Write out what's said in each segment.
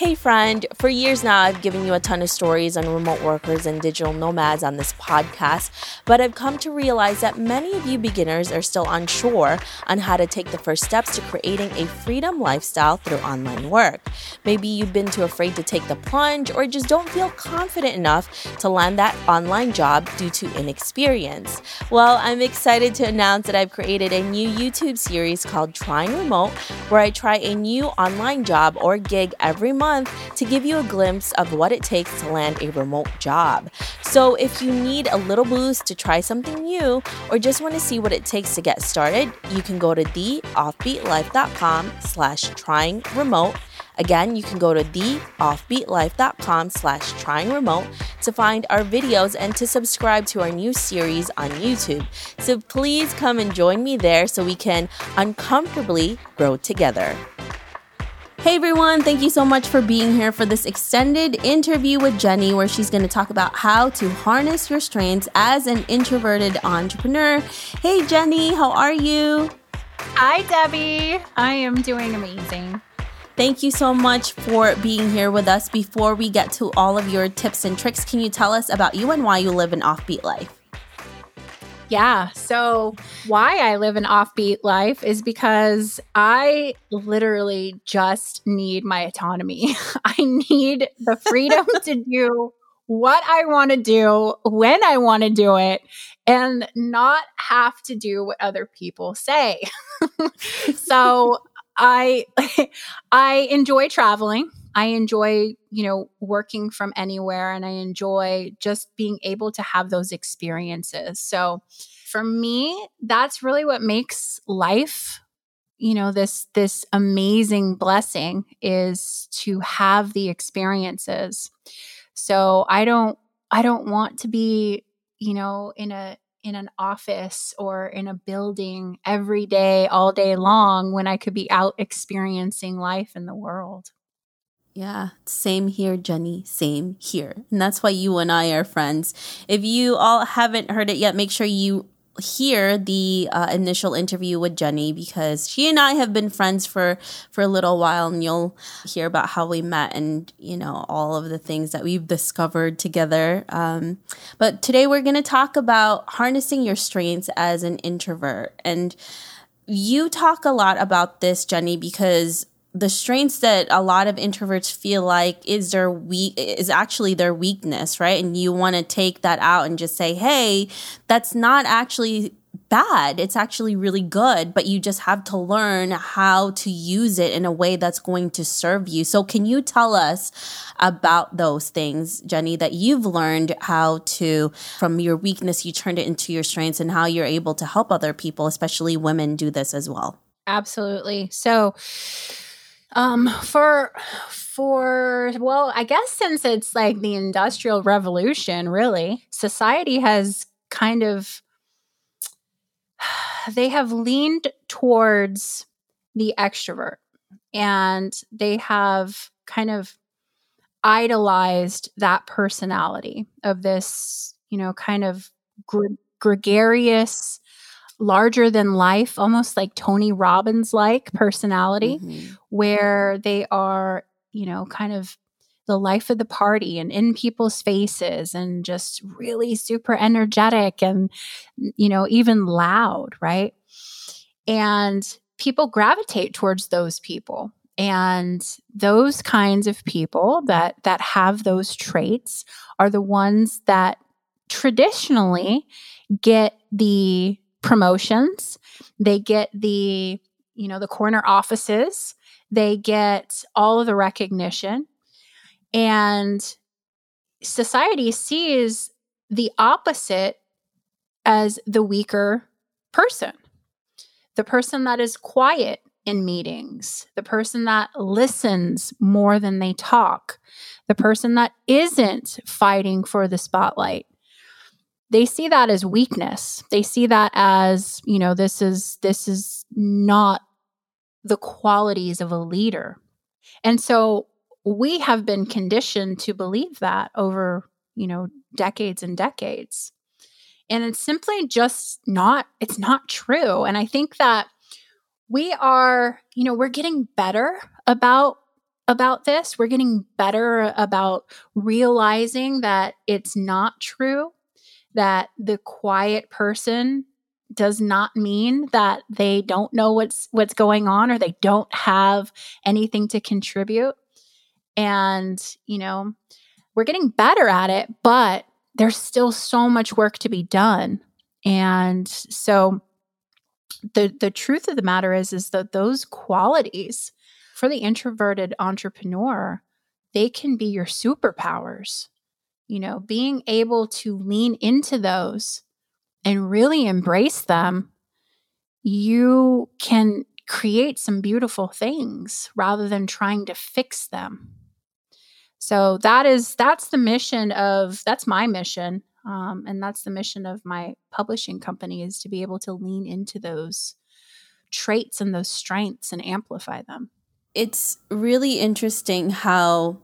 Hey, friend, for years now, I've given you a ton of stories on remote workers and digital nomads on this podcast, but I've come to realize that many of you beginners are still unsure on how to take the first steps to creating a freedom lifestyle through online work. Maybe you've been too afraid to take the plunge or just don't feel confident enough to land that online job due to inexperience. Well, I'm excited to announce that I've created a new YouTube series called Trying Remote, where I try a new online job or gig every month month to give you a glimpse of what it takes to land a remote job. So if you need a little boost to try something new or just want to see what it takes to get started, you can go to theoffbeatlife.com slash trying remote Again, you can go to theoffbeatlife.com slash trying remote to find our videos and to subscribe to our new series on YouTube. So please come and join me there so we can uncomfortably grow together. Hey everyone, thank you so much for being here for this extended interview with Jenny, where she's going to talk about how to harness your strengths as an introverted entrepreneur. Hey Jenny, how are you? Hi Debbie, I am doing amazing. Thank you so much for being here with us. Before we get to all of your tips and tricks, can you tell us about you and why you live an offbeat life? Yeah. So, why I live an offbeat life is because I literally just need my autonomy. I need the freedom to do what I want to do when I want to do it and not have to do what other people say. so, I I enjoy traveling. I enjoy, you know, working from anywhere and I enjoy just being able to have those experiences. So for me, that's really what makes life you know this this amazing blessing is to have the experiences so i don't i don't want to be you know in a in an office or in a building every day all day long when i could be out experiencing life in the world yeah, same here, Jenny. Same here. And that's why you and I are friends. If you all haven't heard it yet, make sure you hear the uh, initial interview with Jenny because she and I have been friends for for a little while and you'll hear about how we met and you know all of the things that we've discovered together um, but today we're going to talk about harnessing your strengths as an introvert and you talk a lot about this Jenny because the strengths that a lot of introverts feel like is their weak is actually their weakness, right? And you want to take that out and just say, "Hey, that's not actually bad. It's actually really good, but you just have to learn how to use it in a way that's going to serve you." So, can you tell us about those things, Jenny, that you've learned how to from your weakness you turned it into your strengths and how you're able to help other people, especially women do this as well? Absolutely. So, um, for for well, I guess since it's like the industrial revolution, really, society has kind of they have leaned towards the extrovert. And they have kind of idolized that personality of this, you know, kind of gre- gregarious larger than life, almost like Tony Robbins like personality, mm-hmm. where they are, you know, kind of the life of the party and in people's faces and just really super energetic and, you know, even loud, right? And people gravitate towards those people and those kinds of people that that have those traits are the ones that traditionally get the promotions, they get the, you know, the corner offices, they get all of the recognition. And society sees the opposite as the weaker person, the person that is quiet in meetings, the person that listens more than they talk, the person that isn't fighting for the spotlight, they see that as weakness. They see that as, you know, this is this is not the qualities of a leader. And so we have been conditioned to believe that over, you know, decades and decades. And it's simply just not it's not true. And I think that we are, you know, we're getting better about about this. We're getting better about realizing that it's not true that the quiet person does not mean that they don't know what's what's going on or they don't have anything to contribute. And you know we're getting better at it but there's still so much work to be done. And so the the truth of the matter is is that those qualities for the introverted entrepreneur they can be your superpowers you know being able to lean into those and really embrace them, you can create some beautiful things rather than trying to fix them. So that is that's the mission of that's my mission, um, and that's the mission of my publishing company is to be able to lean into those traits and those strengths and amplify them. It's really interesting how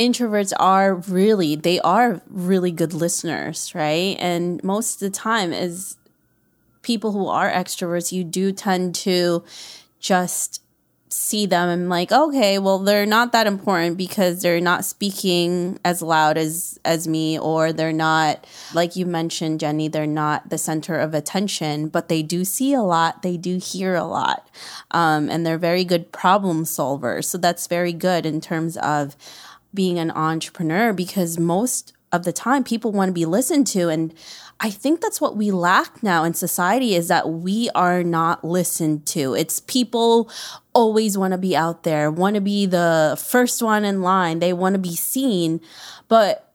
introverts are really they are really good listeners right? And most of the time as people who are extroverts you do tend to just see them and like okay well they're not that important because they're not speaking as loud as as me or they're not like you mentioned Jenny they're not the center of attention but they do see a lot they do hear a lot um, and they're very good problem solvers. So that's very good in terms of being an entrepreneur because most of the time people want to be listened to and I think that's what we lack now in society is that we are not listened to. It's people always want to be out there, want to be the first one in line. They want to be seen, but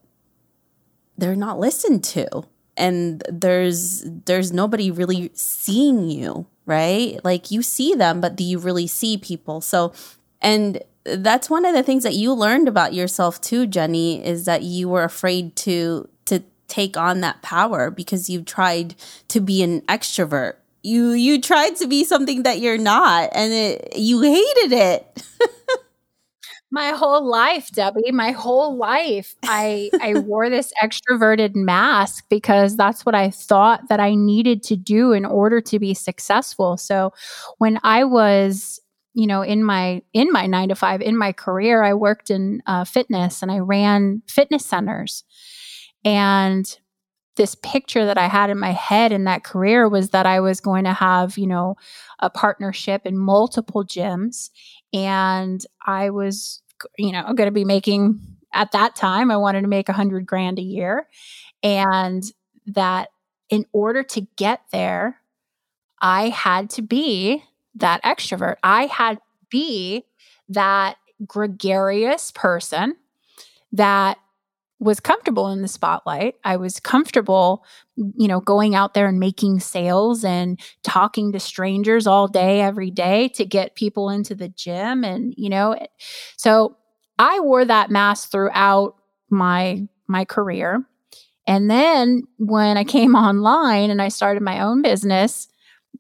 they're not listened to. And there's there's nobody really seeing you, right? Like you see them, but do you really see people? So and that's one of the things that you learned about yourself too, Jenny, is that you were afraid to to take on that power because you tried to be an extrovert. You you tried to be something that you're not and it, you hated it. my whole life, Debbie, my whole life I I wore this extroverted mask because that's what I thought that I needed to do in order to be successful. So when I was you know in my in my nine to five in my career i worked in uh, fitness and i ran fitness centers. And this picture that i had in my head in that career was that i was going to have you know a partnership in multiple gyms. And i was you know going to be making at that time i wanted to make a hundred grand a year. And that in order to get there i had to be that extrovert. I had be that gregarious person that was comfortable in the spotlight. I was comfortable, you know, going out there and making sales and talking to strangers all day, every day to get people into the gym. And, you know, so I wore that mask throughout my my career. And then when I came online and I started my own business,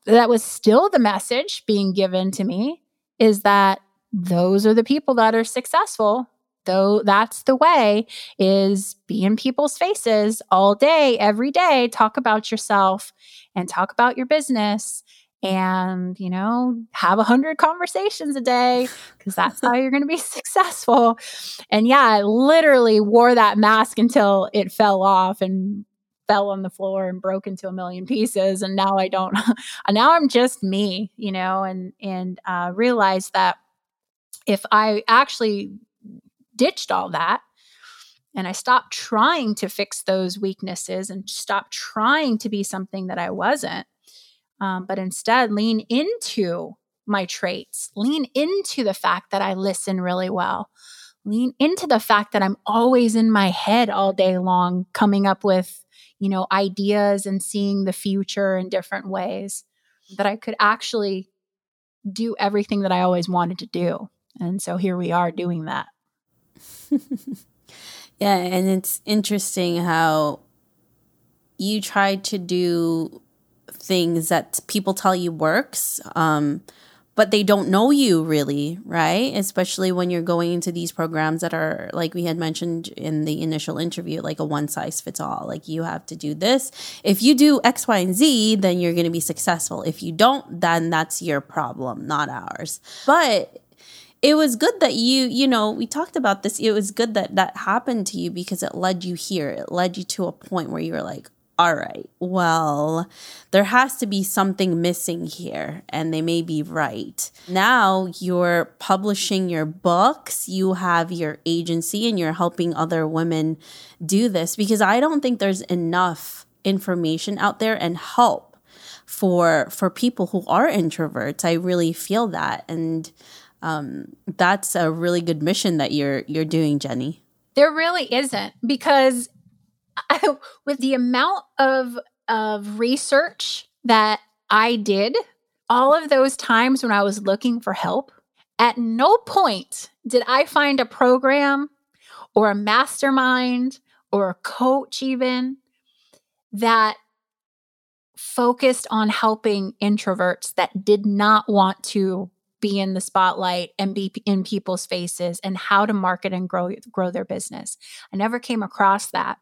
that was still the message being given to me is that those are the people that are successful though that's the way is be in people's faces all day every day. Talk about yourself and talk about your business and you know have a hundred conversations a day because that's how you're going to be successful. And yeah i literally wore that mask until it fell off and fell on the floor and broke into a million pieces and now i don't now i'm just me you know and and uh, realized that if i actually ditched all that and i stopped trying to fix those weaknesses and stopped trying to be something that i wasn't um, but instead lean into my traits lean into the fact that i listen really well lean into the fact that i'm always in my head all day long coming up with you know, ideas and seeing the future in different ways, that I could actually do everything that I always wanted to do. And so here we are doing that. yeah, and it's interesting how you try to do things that people tell you works, um, but they don't know you really, right? Especially when you're going into these programs that are, like we had mentioned in the initial interview, like a one size fits all. Like you have to do this. If you do X, Y, and Z, then you're going to be successful. If you don't, then that's your problem, not ours. But it was good that you you know we talked about this it was good that that happened to you because it led you here it led you to a point where you were like all right, well, there has to be something missing here, and they may be right. Now you're publishing your books, you have your agency, and you're helping other women do this because I don't think there's enough information out there and help for for people who are introverts. I really feel that, and um, that's a really good mission that you're you're doing, Jenny. There really isn't because I, with the amount of of research that I did, all of those times when I was looking for help, at no point did I find a program or a mastermind or a coach even that focused on helping introverts that did not want to be in the spotlight and be in people's faces and how to market and grow grow their business. I never came across that.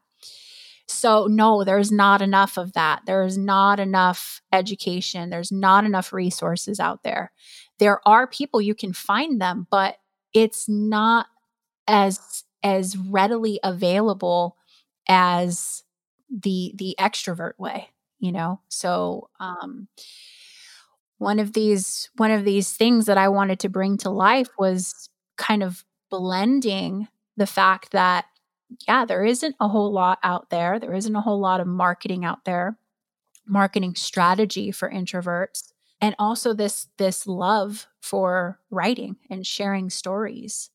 So, no, there's not enough of that. There's not enough education. There's not enough resources out there. There are people you can find them, but it's not as as readily available as the the extrovert way, you know? So, um one of these one of these things that I wanted to bring to life was kind of blending the fact that yeah, there isn't a whole lot out there. There isn't a whole lot of marketing out there, marketing strategy for introverts. And also this this love for writing and sharing stories.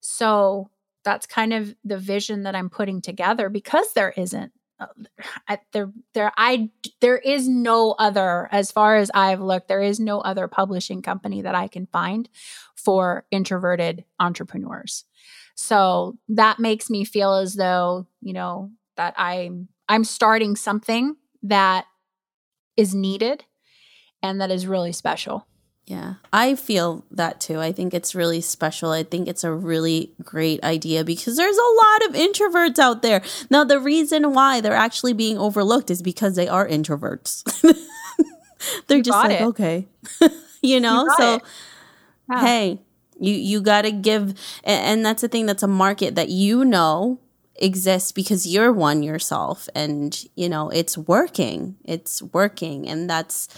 So that's kind of the vision that I'm putting together because there isn't uh, there there I there is no other as far as I've looked there is no other publishing company that I can find for introverted entrepreneurs. So that makes me feel as though, you know, that I'm I'm starting something that is needed and that is really special. Yeah, I feel that too. I think it's really special. I think it's a really great idea because there's a lot of introverts out there. Now, the reason why they're actually being overlooked is because they are introverts. they're you just like, it. okay, you know? You so, yeah. hey, you you got to give and that's the thing that's a market that you know exists because you're one yourself and you know it's working. It's working and that's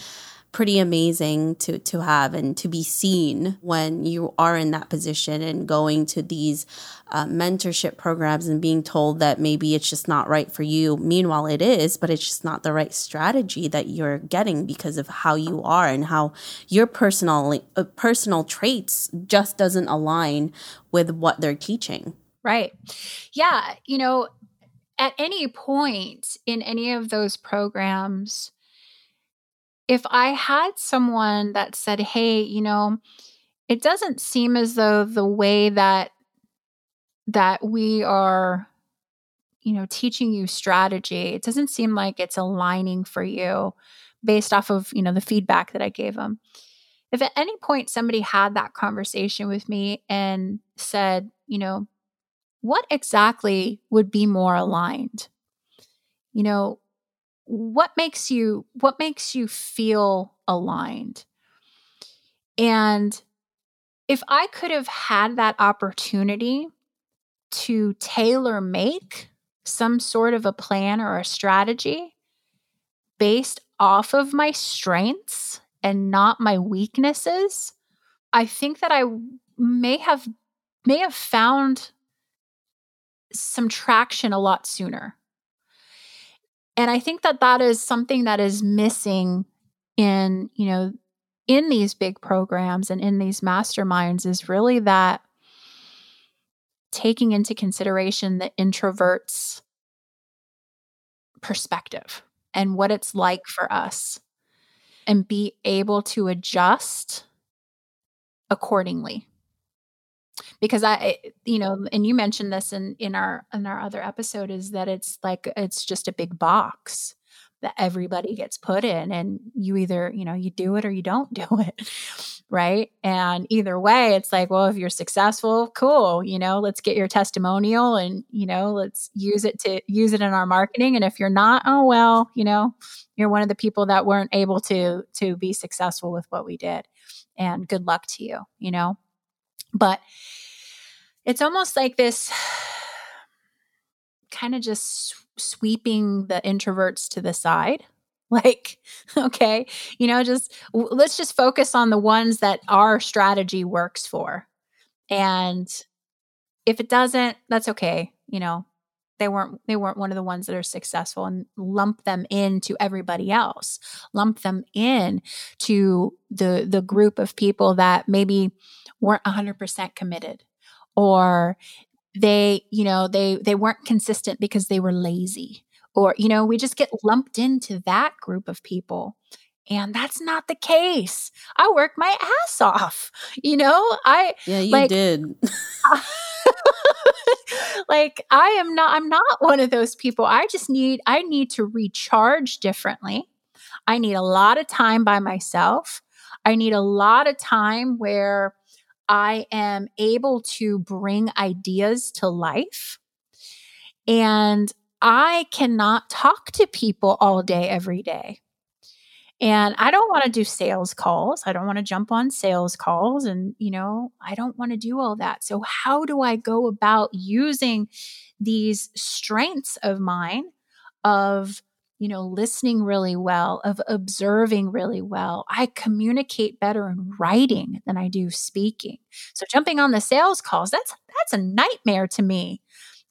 pretty amazing to to have and to be seen when you are in that position and going to these uh, mentorship programs and being told that maybe it's just not right for you. Meanwhile, it is, but it's just not the right strategy that you're getting because of how you are and how your personal uh, personal traits just doesn't align with what they're teaching. Right. Yeah. You know, at any point in any of those programs, if I had someone that said, hey, you know, it doesn't seem as though the way that that we are you know teaching you strategy it doesn't seem like it's aligning for you based off of you know the feedback that i gave them if at any point somebody had that conversation with me and said you know what exactly would be more aligned? You know what makes you what makes you feel aligned? And if i could have had that opportunity to tailor make some sort of a plan or a strategy based off of my strengths and not my weaknesses i think that i may have may have found some traction a lot sooner and i think that that is something that is missing in you know in these big programs and in these masterminds is really that taking into consideration the introvert's perspective and what it's like for us and be able to adjust accordingly because i eh, you know and you mentioned this in in our in our other episode is that it's like it's just a big box that everybody gets put in and you either you know you do it or you don't do it right? And either way, it's like, well, if you're successful, cool, you know, let's get your testimonial and, you know, let's use it to use it in our marketing. And if you're not, oh well, you know, you're one of the people that weren't able to to be successful with what we did. And good luck to you, you know. But it's almost like this kind of just sweeping the introverts to the side. Like okay you know just let's just focus on the ones that our strategy works for. And if it doesn't that's okay you know. They weren't they weren't one of the ones that are successful and lump them into everybody else. Lump them in to the the group of people that maybe weren't 100% committed or they you know they they weren't consistent because they were lazy or you know we just get lumped into that group of people. And that's not the case. I work my ass off you know? I yeah you like, did. Like i am not i'm not one of those people. I just need i need to recharge differently. I need a lot of time by myself. I need a lot of time where i am able to bring ideas to life and I cannot talk to people all day, every day. And I don't want to do sales calls. I don't want to jump on sales calls. And, you know, I don't want to do all that. So, how do I go about using these strengths of mine of, you know, listening really well, of observing really well? I communicate better in writing than I do speaking. So, jumping on the sales calls, that's, that's a nightmare to me.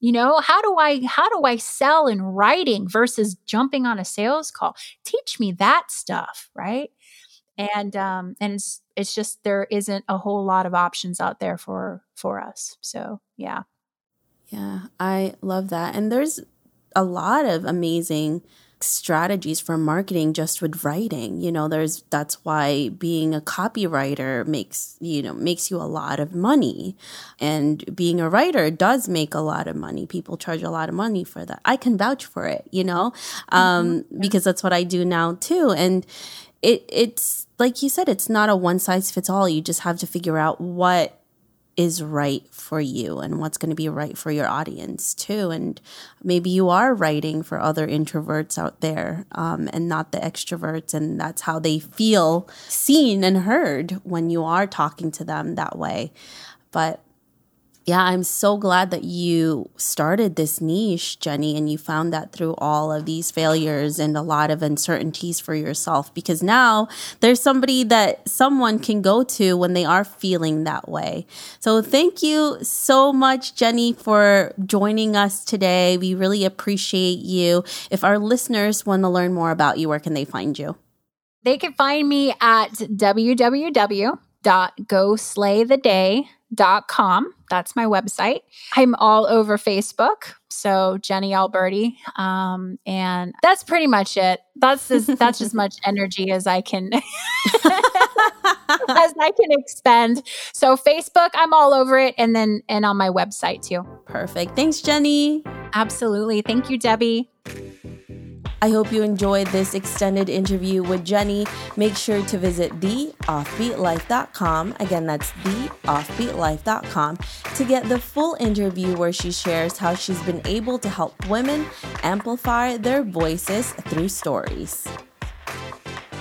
You know how do i how do i sell in writing versus jumping on a sales call? Teach me that stuff right? And um and it's it's just there isn't a whole lot of options out there for for us. So yeah. Yeah i love that. And there's a lot of amazing strategies for marketing just with writing. You know there's that's why being a copywriter makes you know makes you a lot of money. And being a writer does make a lot of money. People charge a lot of money for that. I can vouch for it you know? Um mm-hmm. because that's what i do now too. And it it's like you said it's not a one size fits all. You just have to figure out what is right for you and what's going to be right for your audience too. And maybe you are writing for other introverts out there um, and not the extroverts, and that's how they feel seen and heard when you are talking to them that way. But yeah, I'm so glad that you started this niche, Jenny, and you found that through all of these failures and a lot of uncertainties for yourself because now there's somebody that someone can go to when they are feeling that way. So, thank you so much, Jenny, for joining us today. We really appreciate you. If our listeners want to learn more about you, where can they find you? They can find me at www.goslaytheday.com dot com. That's my website. I'm all over Facebook. So Jenny Alberti. Um, and that's pretty much it. That's as, that's as much energy as I can as I can expend. So Facebook, I'm all over it. And then and on my website too. Perfect. Thanks, Jenny. Absolutely. Thank you, Debbie. I hope you enjoyed this extended interview with Jenny. Make sure to visit theoffbeatlife.com. Again, that's theoffbeatlife.com to get the full interview where she shares how she's been able to help women amplify their voices through stories.